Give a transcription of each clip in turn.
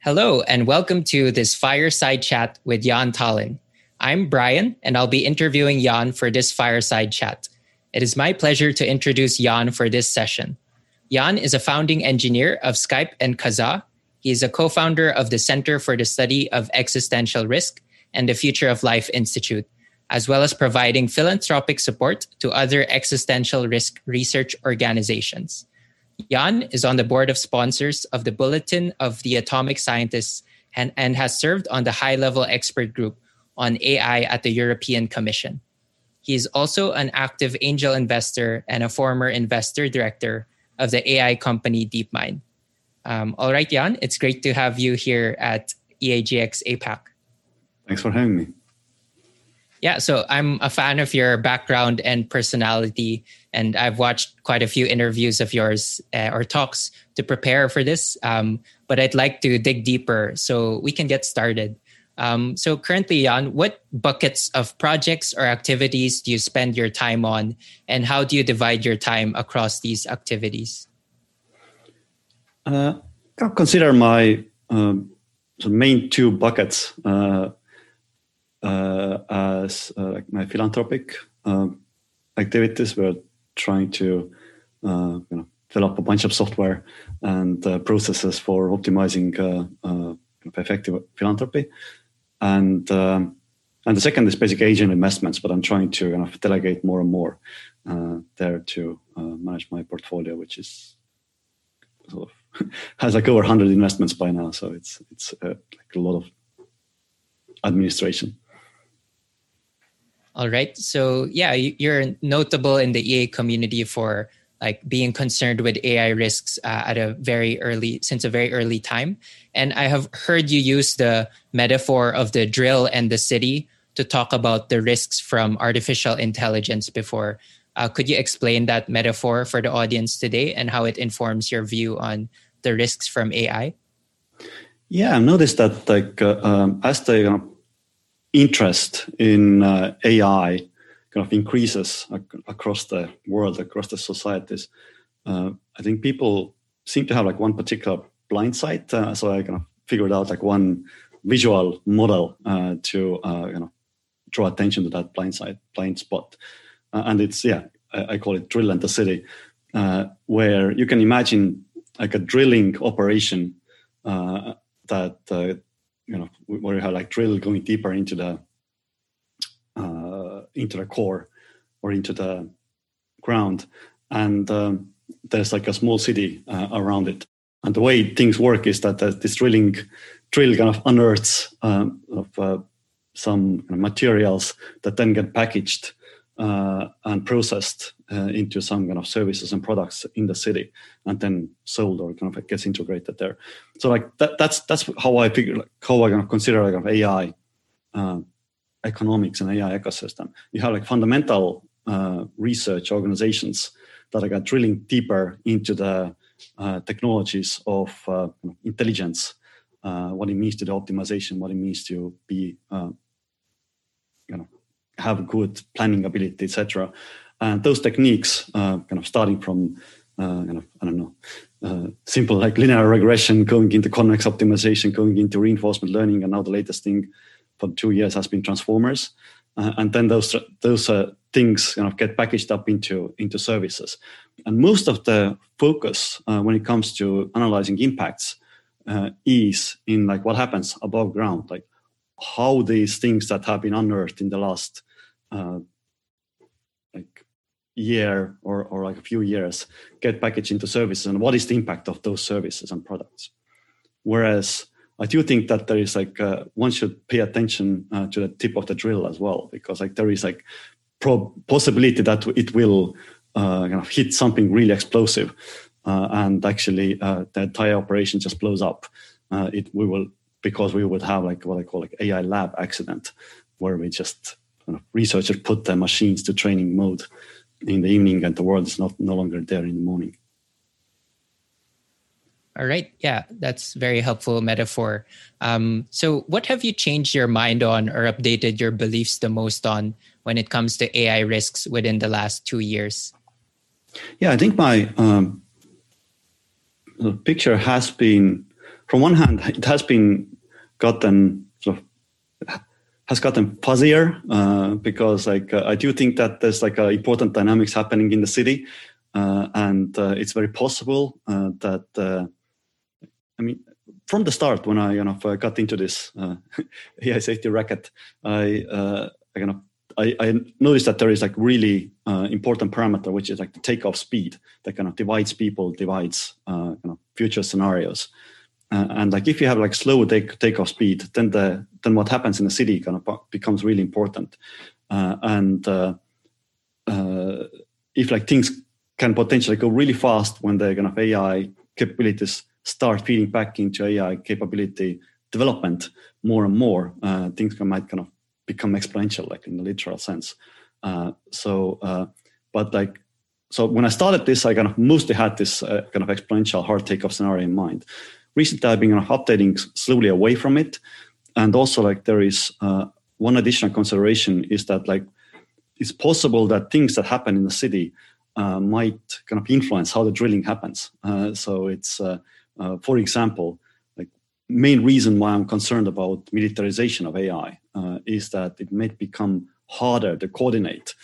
Hello, and welcome to this fireside chat with Jaan Tallinn. I'm Brian, and I'll be interviewing Jaan for this fireside chat. It is my pleasure to introduce Jaan for this session. Jaan is a founding engineer of Skype and Kazaa. He is a co founder of the Center for the Study of Existential Risk and the Future of Life Institute, as well as providing philanthropic support to other existential risk research organizations. Jaan is on the board of sponsors of the Bulletin of the Atomic Scientists and, and has served on the high level expert group on AI at the European Commission. He is also an active angel investor and a former investor director of the AI company DeepMind. Um, all right, Jaan, it's great to have you here at EAGX APAC. Thanks for having me. Yeah, so I'm a fan of your background and personality, and I've watched quite a few interviews of yours uh, or talks to prepare for this. Um, but I'd like to dig deeper so we can get started. Um, so, currently, Jaan, what buckets of projects or activities do you spend your time on, and how do you divide your time across these activities? Uh, I consider my um, main two buckets. Uh, as uh, like my philanthropic um, activities. We're trying to uh, you know develop a bunch of software and processes for optimizing effective philanthropy, and um, and the second is basic angel investments. But I'm trying to kind of delegate more and more there to manage my portfolio, which is sort of has like over 100 investments by now so it's it's uh, like a lot of administration all right. So yeah, you're notable in the EA community for like being concerned with AI risks uh, at a very early since a very early time. And I have heard you use the metaphor of the drill and the city to talk about the risks from artificial intelligence before. Uh, could you explain that metaphor for the audience today and how it informs your view on the risks from AI? Yeah, I've noticed that like uh, um, as the interest in uh, AI kind of increases ac- across the world, across the societies, uh, I think people seem to have like one particular blind sight. Uh, so I kind of figured out like one visual model uh, to uh, you know draw attention to that blind side, blind spot, uh, and it's yeah, I, I, call it drill the city, where you can imagine like a drilling operation that you know where you have like drill going deeper into the uh, into the core or into the ground. And um, there's like a small city uh, around it. And the way things work is that uh, this drilling drill kind of unearths um, of uh, some materials that then get packaged and processed uh, into some kind of services and products in the city and then sold or kind of gets integrated there. So like that, that's that's how i figure like how i kind of consider like of ai uh, economics and ai ecosystem. You have like fundamental uh, research organizations that are drilling deeper into the uh, technologies of uh, intelligence what it means to the optimization what it means to be have good planning ability, etc. And those techniques, uh, kind of starting from, uh, kind of, I don't know, uh, simple like linear regression, going into convex optimization, going into reinforcement learning, and now the latest thing for two years has been transformers. Uh, and then those those uh, things kind of get packaged up into into services. And most of the focus uh, when it comes to analyzing impacts is in like what happens above ground, like how these things that have been unearthed in the last uh, like year or, or like a few years get packaged into services and what is the impact of those services and products. Whereas i do think that there is like uh, one should pay attention uh, to the tip of the drill as well because like there is like pro- possibility that it will uh, kind of hit something really explosive uh, and actually uh, the entire operation just blows up. Uh, it we will because we would have like what i call like ai lab accident where we just researchers put their machines to training mode in the evening and the world is not no longer there in the morning. All right. Yeah that's very helpful metaphor. Um, so what have you changed your mind on or updated your beliefs the most on when it comes to ai risks within the last two years? Yeah i think my um, picture has been from one hand, it has been gotten has gotten fuzzier uh, because like uh, I do think that there's like uh, important dynamics happening in the city, uh, and uh, it's very possible uh, that I mean from the start when I you know got into this AI safety racket, I I kind of I, I, noticed that there is like really important parameter which is like the takeoff speed that kind of divides people, divides kind of future scenarios. Uh, and like if you have like slow take takeoff speed, then the then what happens in the city kind of becomes really important. Uh, and uh, uh, if like things can potentially go really fast when the kind of AI capabilities start feeding back into AI capability development more and more, uh, things can, might kind of become exponential, like in the literal sense. So, but like so when I started this, I kind of mostly had this uh, kind of exponential hard takeoff scenario in mind recently I've been updating slowly away from it. And also like there is uh, one additional consideration is that like it's possible that things that happen in the city uh, might kind of influence how the drilling happens. Uh, so it's, uh, uh, for example, like main reason why I'm concerned about militarization of AI uh, is that it may become harder to coordinate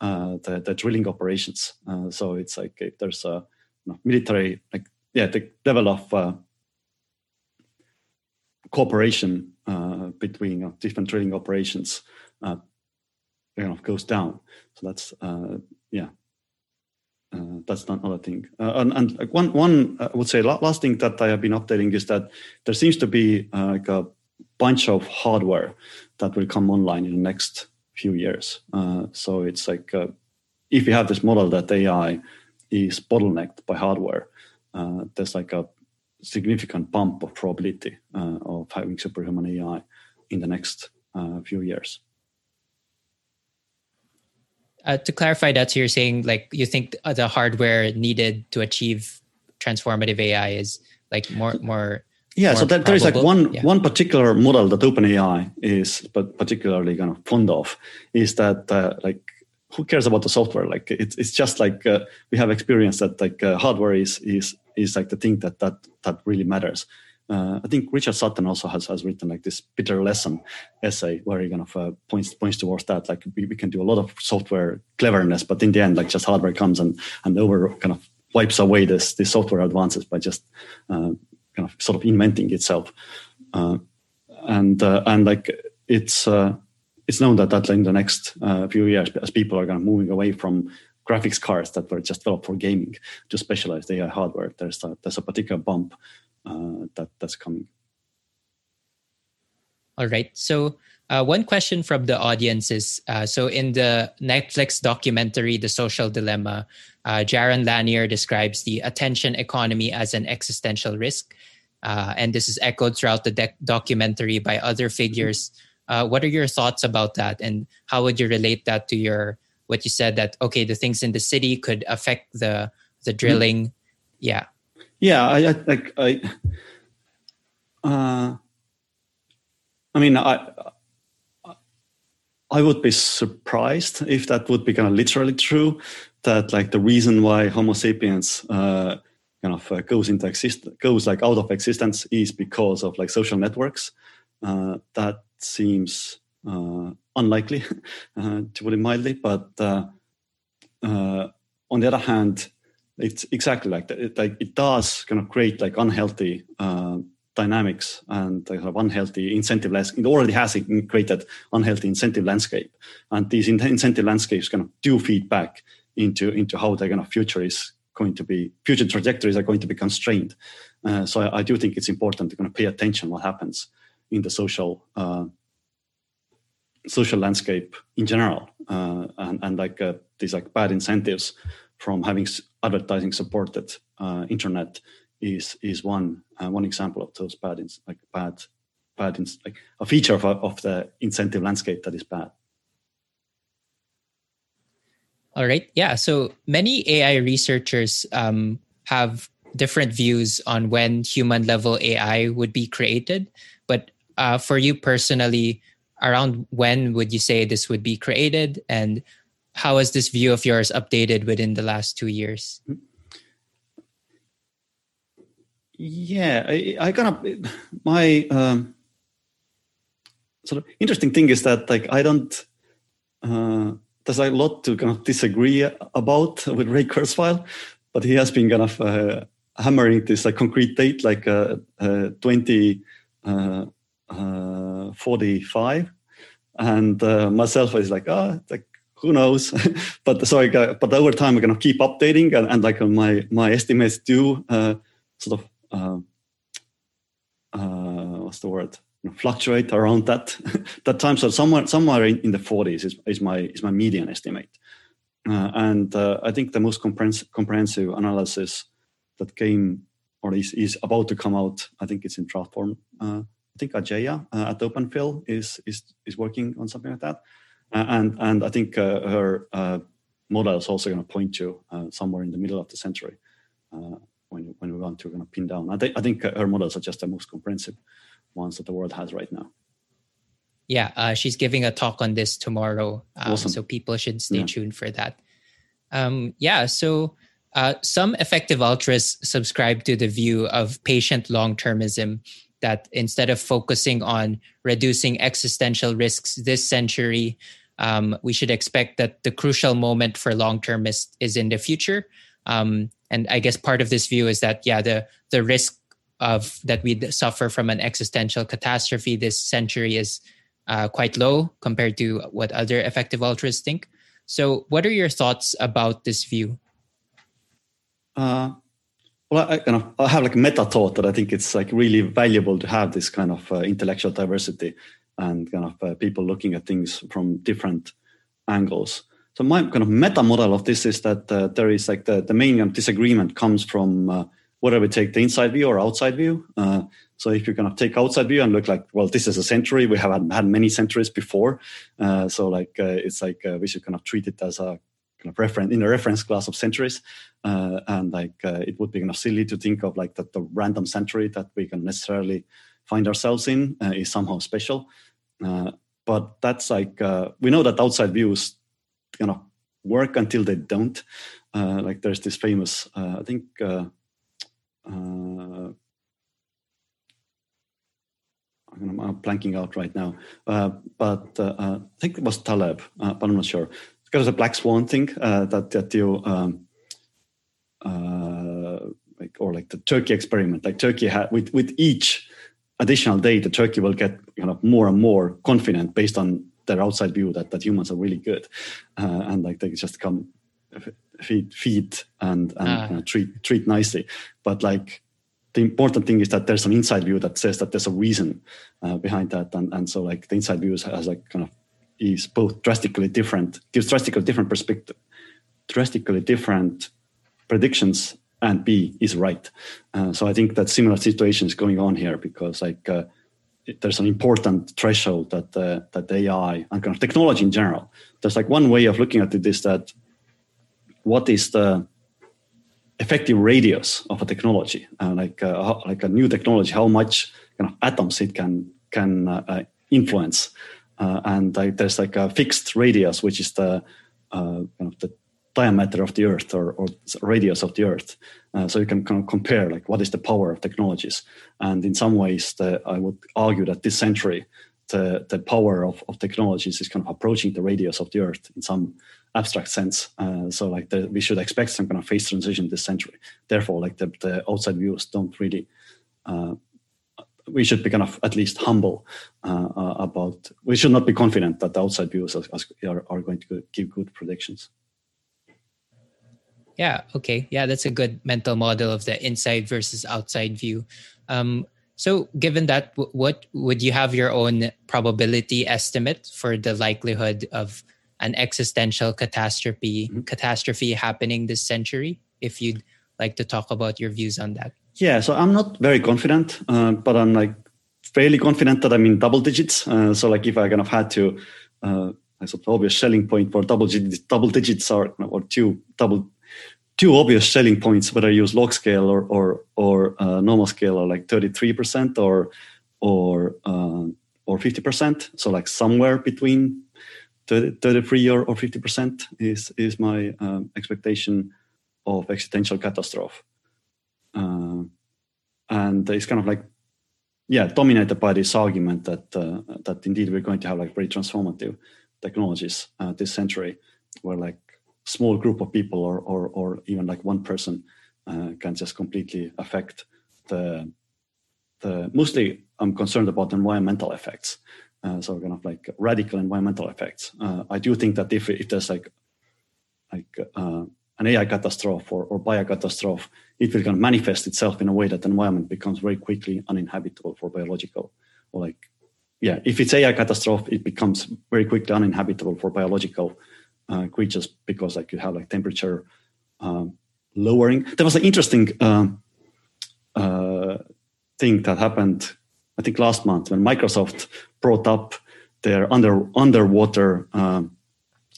the, the, drilling operations. so it's like if there's a you know, military, like yeah, the level of cooperation uh, between uh, different trading operations uh, you know, goes down. So that's uh, yeah, uh, that's another thing. Uh, and, and one one I would say last thing that I have been updating is that there seems to be like a bunch of hardware that will come online in the next few years. so it's like if you have this model that AI is bottlenecked by hardware, there's like a significant bump of probability uh, of having superhuman AI in the next uh, few years. Uh, to clarify that, so you're saying like you think the hardware needed to achieve transformative AI is like more more. Yeah, more so that, there is like one yeah. one particular model that OpenAI is but particularly kind of fond of is that uh, like who cares about the software? Like it's it's just like uh, we have experience that like uh, hardware is is is like the thing that that that really matters. Uh, I think Richard Sutton also has, has written like this bitter lesson essay where he kind of uh, points points towards that. Like we, we can do a lot of software cleverness, but in the end, like just hardware comes and and over kind of wipes away this this software advances by just uh, kind of sort of inventing itself. Uh, and uh, and like it's uh, it's known that that in the next few years, as people are kind of moving away from graphics cards that were just developed for gaming to specialized AI hardware. There's a, there's a particular bump uh, that that's coming. All right. So uh, one question from the audience is: uh, so in the Netflix documentary, "The Social Dilemma," uh, Jaron Lanier describes the attention economy as an existential risk, uh, and this is echoed throughout the de- documentary by other figures. Uh, what are your thoughts about that, and how would you relate that to your what you said that okay the things in the city could affect the the mm-hmm. drilling. Yeah. Yeah i like i uh i mean i i would be surprised if that would be kind of literally true that like the reason why homo sapiens uh kind of uh, goes into exist goes like out of existence is because of like social networks. Uh that seems uh, unlikely, uh, to put it mildly. But uh, on the other hand, it's exactly like that. It, like it does kind of create like unhealthy dynamics and kind of unhealthy incentive landscape. It already has created unhealthy incentive landscape, and these incentive landscapes kind of do feed back into into how the kind of future is going to be future trajectories are going to be constrained. Uh, so I, I, do think it's important to kind of pay attention what happens in the social uh, social landscape in general uh, and, and like uh, these like bad incentives from having advertising supported uh, internet is is one uh, one example of those bad like bad bad like a feature of, of the incentive landscape that is bad. All right. Yeah. So many ai researchers um, have different views on when human level ai would be created but uh, for you personally around when would you say this would be created and how has this view of yours updated within the last two years Yeah, I, I kind of my um, sort of interesting thing is that like I don't. Uh, there's a lot to kind of disagree about with Ray Kurzweil, but he has been kind of uh, hammering this like concrete date, like uh, uh, 20 uh, uh, 45, and uh, myself is like, oh, like who knows? but so I got, but over time, I'm gonna keep updating, and, and like my my estimates do sort of what's the word? fluctuate around that that time. So somewhere somewhere in, in the 40s is, is my is my median estimate. Uh, and uh, I think the most comprehensive, comprehensive analysis that came or is, is about to come out, I think it's in draft form. Uh, I think Ajeya uh, at OpenPhil is, is is working on something like that, uh, and and I think uh, her model is also going to point to somewhere in the middle of the century when when we want to kind of pin down. I, th- I think her models are just the most comprehensive ones that the world has right now. Yeah, uh, she's giving a talk on this tomorrow, um, awesome. so people should stay yeah. tuned for that. Um, yeah, so uh, some effective altruists subscribe to the view of patient long termism that instead of focusing on reducing existential risks this century, um, we should expect that the crucial moment for long term is, is in the future. Um, and I guess part of this view is that, yeah, the, the risk of that we suffer from an existential catastrophe this century is uh, quite low compared to what other effective altruists think. So, what are your thoughts about this view? Uh, well, I, kind of, I have like meta thought that I think it's like really valuable to have this kind of uh, intellectual diversity and kind of uh, people looking at things from different angles. So my kind of meta model of this is that uh, there is like the, the main disagreement comes from uh, whether we take the inside view or outside view. Uh, so if you kind of take outside view and look like, well, this is a century, we have had many centuries before. Uh, so like it's like we should kind of treat it as a kind of reference in a reference class of centuries, uh, and like uh, it would be kind of silly to think of like that the random century that we can necessarily find ourselves in is somehow special. but that's like we know that outside views kind of work until they don't. like there's this famous, I think uh, I'm blanking out right now, uh, but uh, I think it was Taleb, but I'm not sure. There's a black swan thing that that you um, like, or like the Turkey experiment. Like Turkey had with with each additional data, Turkey will get kind of more and more confident based on their outside view that, that humans are really good, uh, and like they just come feed feed and and ah. treat treat nicely. But like the important thing is that there's an inside view that says that there's a reason uh, behind that, and and so like the inside view has like kind of is both drastically different, gives drastically different perspective, drastically different predictions, and B is right. Uh, so I think that similar situation is going on here because like. Uh, there's an important threshold that uh, that AI and kind of technology in general. There's like one way of looking at it is that what is the effective radius of a technology, uh, like uh, like a new technology, how much kind of atoms it can can uh, uh influence, uh, and there's like a fixed radius, which is the uh, kind of the diameter of the Earth or, or radius of the Earth. so you can kind of compare like what is the power of technologies, and in some ways, the, I would argue that this century the, the power of, of technologies is kind of approaching the radius of the earth in some abstract sense. Uh, so like the, we should expect some kind of phase transition this century. Therefore like the, the outside views don't really uh, we should be kind of at least humble uh, uh about we should not be confident that the outside views are, are going to give good predictions yeah okay yeah that's a good mental model of the inside versus outside view um, so, given that, what would you have your own probability estimate for the likelihood of an existential catastrophe mm-hmm. catastrophe happening this century? If you'd like to talk about your views on that. Yeah, so I'm not very confident, uh, but I'm like fairly confident that I'm in double digits. Uh, so, like, if I kind of had to, uh, I suppose obvious Schelling point for double digits, double digits are or two double two obvious Schelling points, whether you use log scale or or or uh, normal scale, are like 33% or or uh, or 50%. So like somewhere between 30, 33 or, or 50% is is my um, expectation of existential catastrophe. And it's kind of like yeah dominated by this argument that uh, that indeed we're going to have like very transformative technologies uh, this century where like small group of people or or, or even like one person uh, can just completely affect the the mostly i'm concerned about environmental effects uh, so kind of like radical environmental effects. Uh, i do think that if, if there's like like uh, an AI catastrophe or, or biocatastrophe, it will kind of manifest itself in a way that the environment becomes very quickly uninhabitable for biological or like yeah, if it's AI catastrophe, it becomes very quickly uninhabitable for biological uh, creatures because like you have like temperature um, lowering. There was an interesting um, uh, thing that happened, I think last month when Microsoft brought up their under underwater um,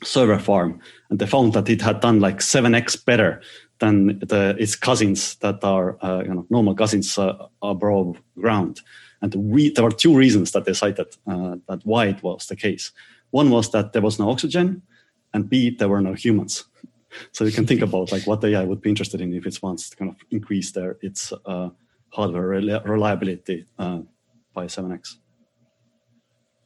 server farm, and they found that it had done like seven x better than the, its cousins that are uh, you know, normal cousins uh, above ground. And re- there were two reasons that they cited uh, that why it was the case. One was that there was no oxygen, and B, there were no humans. So you can think about like what AI would be interested in if it wants to kind of increase their its uh, hardware reliability uh, by 7x.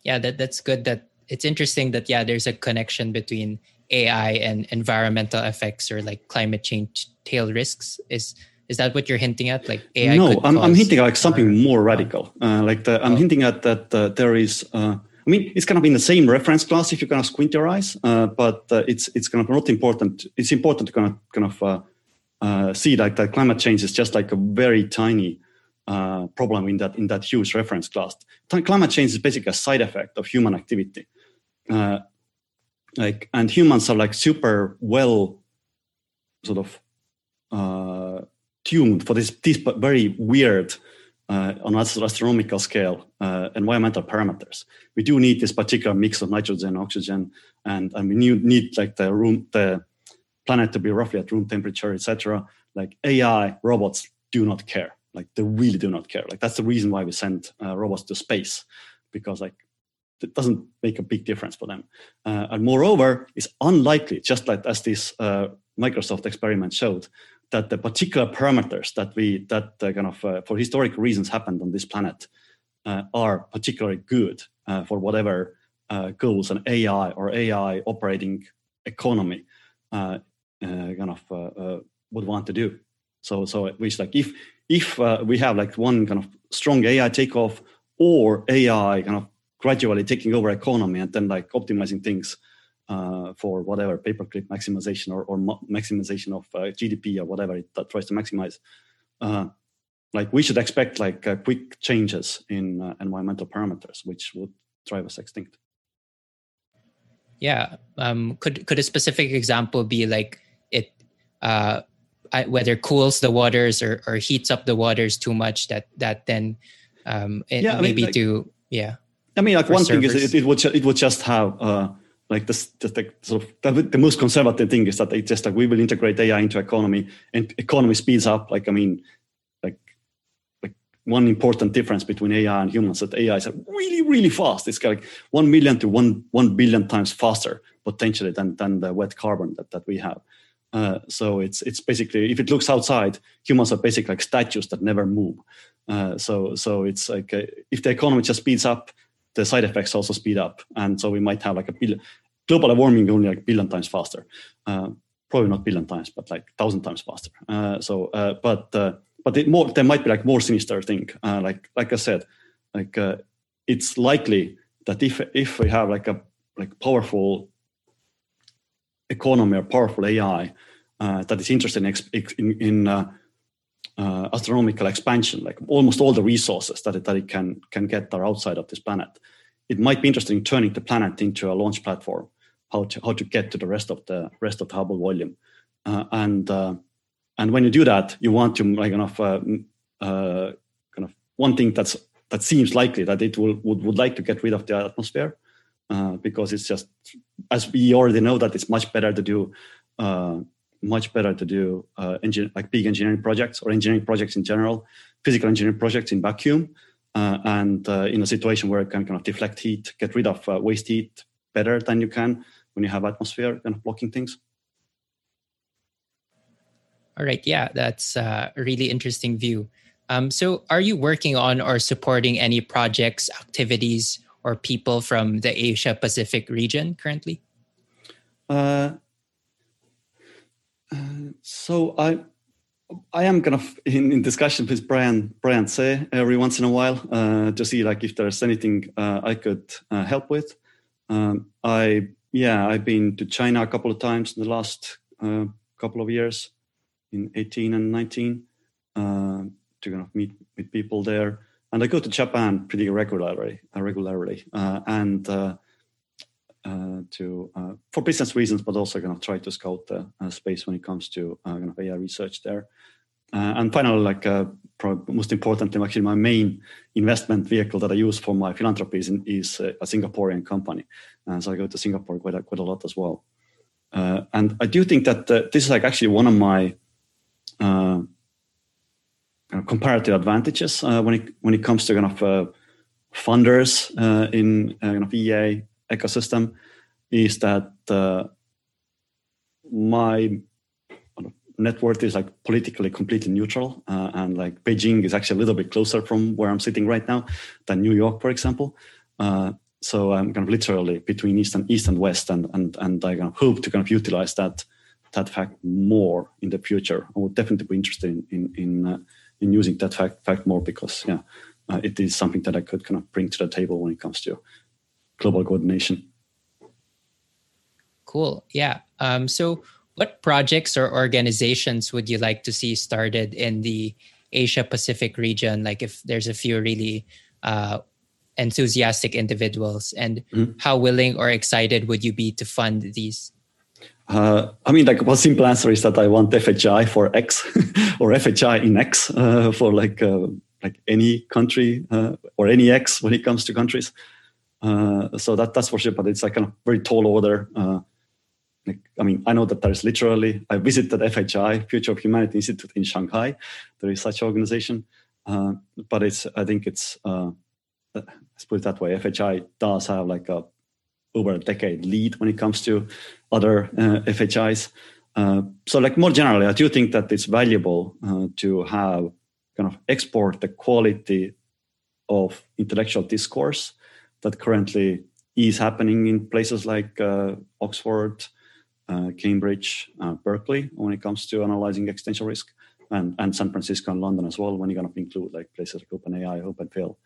Yeah, that, that's good. That it's interesting that yeah, there's a connection between AI and environmental effects or like climate change tail risks. Is is that what you're hinting at? Like AI? No, I'm, I'm hinting at like something more radical. Uh, like the, I'm oh. hinting at that uh, there is. Uh, I mean, it's kind of in the same reference class if you kind of squint your eyes, uh, but uh, it's it's kind of not important. It's important to kind of kind of uh, see like that climate change is just like a very tiny problem in that in that huge reference class. Climate change is basically a side effect of human activity like and humans are like super well sort of uh, tuned for this these very weird uh, on astronomical scale uh, environmental parameters. We do need this particular mix of nitrogen, oxygen, and and we need, need like the room the planet to be roughly at room temperature, etc. Like AI robots do not care. Like they really do not care. Like that's the reason why we send uh, robots to space because like it doesn't make a big difference for them. Uh, and moreover, it's unlikely, just like as this uh, Microsoft experiment showed, that the particular parameters that we that uh, kind of uh, for historic reasons happened on this planet uh, are particularly good uh, for whatever goals an AI or AI operating economy kind of would want to do. So, so which like if if we have like one kind of strong AI takeoff or AI kind of gradually taking over economy and then like optimizing things uh, for whatever paperclip maximization or, or maximization of uh, GDP or whatever it tries to maximize. Uh, like we should expect like uh, quick changes in uh, environmental parameters, which would drive us extinct. Yeah. Um, could could a specific example be like it uh, whether cools the waters or, or heats up the waters too much that that then um, it yeah, maybe I mean, like, to yeah I mean, like one servers. thing is it, it, would it would just have uh, like this just like sort of the, the, most conservative thing is that it just like we will integrate AI into economy and economy speeds up. Like I mean, like like one important difference between AI and humans that AI is really really fast. It's like one million to one one billion times faster potentially than than the wet carbon that that we have. Uh, so it's it's basically if it looks outside, humans are basically like statues that never move. Uh, so so it's like uh, if the economy just speeds up, the side effects also speed up. And so we might have like a billion, global warming only like billion times faster. Uh, probably not billion times, but like thousand times faster. Uh, so, uh, but uh, but it more there might be like more sinister thing. Uh, like like I said, like uh, it's likely that if if we have like a like powerful economy or powerful AI that is interested in in, in uh, astronomical expansion, like almost all the resources that it, that it can can get are outside of this planet. It might be interesting turning the planet into a launch platform, how to how to get to the rest of the rest of the Hubble volume, uh, and uh, and when you do that, you want to like kind of uh, uh, kind of one thing that's that seems likely that it will would, would like to get rid of the atmosphere uh, because it's just as we already know that it's much better to do much better to do uh, engin- like big engineering projects or engineering projects in general, physical engineering projects in vacuum, uh, and uh, in a situation where it can kind of deflect heat, get rid of uh, waste heat better than you can when you have atmosphere kind of blocking things. All right, yeah, that's uh, a really interesting view. Um, so, are you working on or supporting any projects, activities, or people from the Asia Pacific region currently? Uh, uh, so I I am kind of in, in discussion with Brian Brian Tse every once in a while uh, to see like if there's anything uh, I could uh, help with. Um, I yeah I've been to China a couple of times in the last uh, couple of years, in 18 and 19 to kind of meet with people there. And I go to Japan pretty regularly, uh, regularly, uh, and uh, uh to uh, for business reasons, but also kind of try to scout the uh, space when it comes to kind of AI research there. and finally, like most importantly, actually my main investment vehicle that I use for my philanthropy is, is a Singaporean company, and so I go to Singapore quite a, quite a lot as well. and I do think that this is like actually one of my uh, comparative advantages uh, when it when it comes to kind of uh, funders uh, in uh, kind of EA ecosystem is that uh, my net worth is like politically completely neutral and like Beijing is actually a little bit closer from where I'm sitting right now than New York, for example. so I'm kind of literally between east and east and west, and and and I kind of hope to kind of utilize that that fact more in the future. I would definitely be interested in in, in in using that fact, fact more because yeah, uh, it is something that I could kind of bring to the table when it comes to global coordination. Cool. Yeah. Um, so, what projects or organizations would you like to see started in the Asia Pacific region? Like, if there's a few really uh, enthusiastic individuals, and mm-hmm. how willing or excited would you be to fund these? Uh, I mean, like one simple answer is that I want FHI for X or FHI in X uh, for like uh, like any country uh, or any X when it comes to countries. Uh, so that that's for sure. But it's like a very tall order. Uh, like, I mean, I know that there is literally. I visited FHI, Future of Humanity Institute in Shanghai. There is such organization, but it's. I think it's. let's put it that way. FHI does have like a over a decade lead when it comes to other uh, FHIs. Uh, so, like more generally, I do think that it's valuable uh, to have kind of export the quality of intellectual discourse that currently is happening in places like uh, Oxford, uh, Cambridge, uh, Berkeley when it comes to analyzing existential risk, and, and San Francisco and London as well when you're going to include like places like OpenAI, OpenPhil,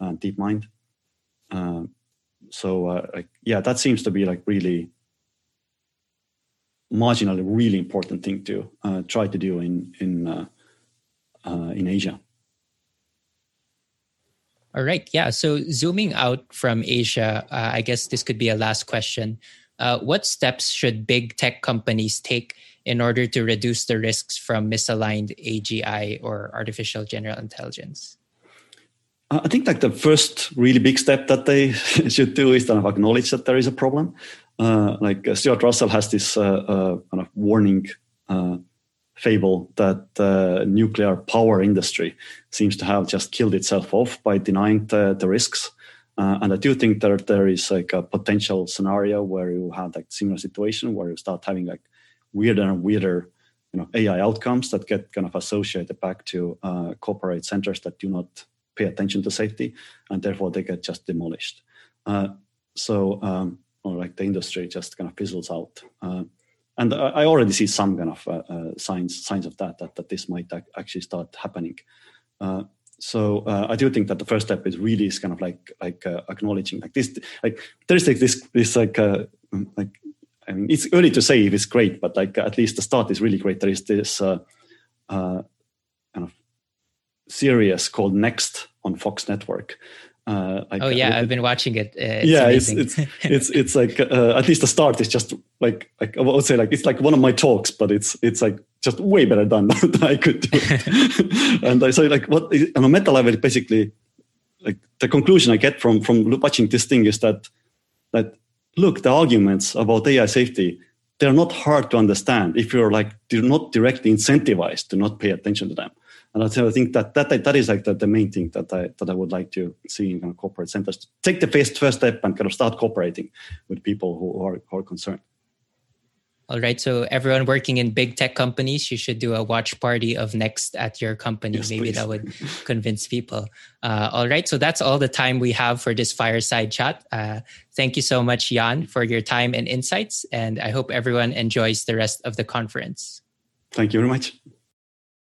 and DeepMind so uh, like, yeah that seems to be like really marginally really important thing to uh, try to do in in uh, in Asia. All right, yeah. So zooming out from Asia, uh, I guess this could be a last question. Uh, what steps should big tech companies take in order to reduce the risks from misaligned AGI or artificial general intelligence? I think like the first really big step that they should do is kind of acknowledge that there is a problem. Uh, like uh, Stuart Russell has this uh, uh kind of warning uh, fable that the nuclear power industry seems to have just killed itself off by denying the, the risks. Uh, and I do think that there is like a potential scenario where you have like similar situation where you start having like weirder and weirder you know AI outcomes that get kind of associated back to corporate centers that do not pay attention to safety, and therefore they get just demolished. Uh, so, um, or like the industry just kind of fizzles out. Uh, and I already see some kind of uh, uh signs signs of that, that that this might actually start happening. Uh, so uh, I do think that the first step is really is kind of like like acknowledging like this like there's like this this like like I mean it's early to say if it's great, but like at least the start is really great. There is this kind of series called Next on Fox Network. Uh, like, oh yeah, uh, I've been watching it. Uh, it's yeah, it's, it's it's it's like uh, at least the start is just like like I would say like it's like one of my talks, but it's it's like just way better done than I could do. and I say like what on a meta level, basically, like the conclusion I get from from watching this thing is that that look the arguments about AI safety they're not hard to understand if you're like you're not directly incentivized to not pay attention to them and I think that that that is like the, the main thing that I that I would like to see in kind of corporate centers. Take the first first step and kind of start cooperating with people who are, who are concerned. All right. So everyone working in big tech companies, you should do a watch party of Next at your company. Yes, Maybe please. that would convince people. Uh, all right. So that's all the time we have for this fireside chat. Uh, thank you so much, Jaan, for your time and insights. And I hope everyone enjoys the rest of the conference. Thank you very much.